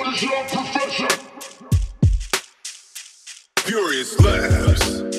What is your profession? Furious Labs.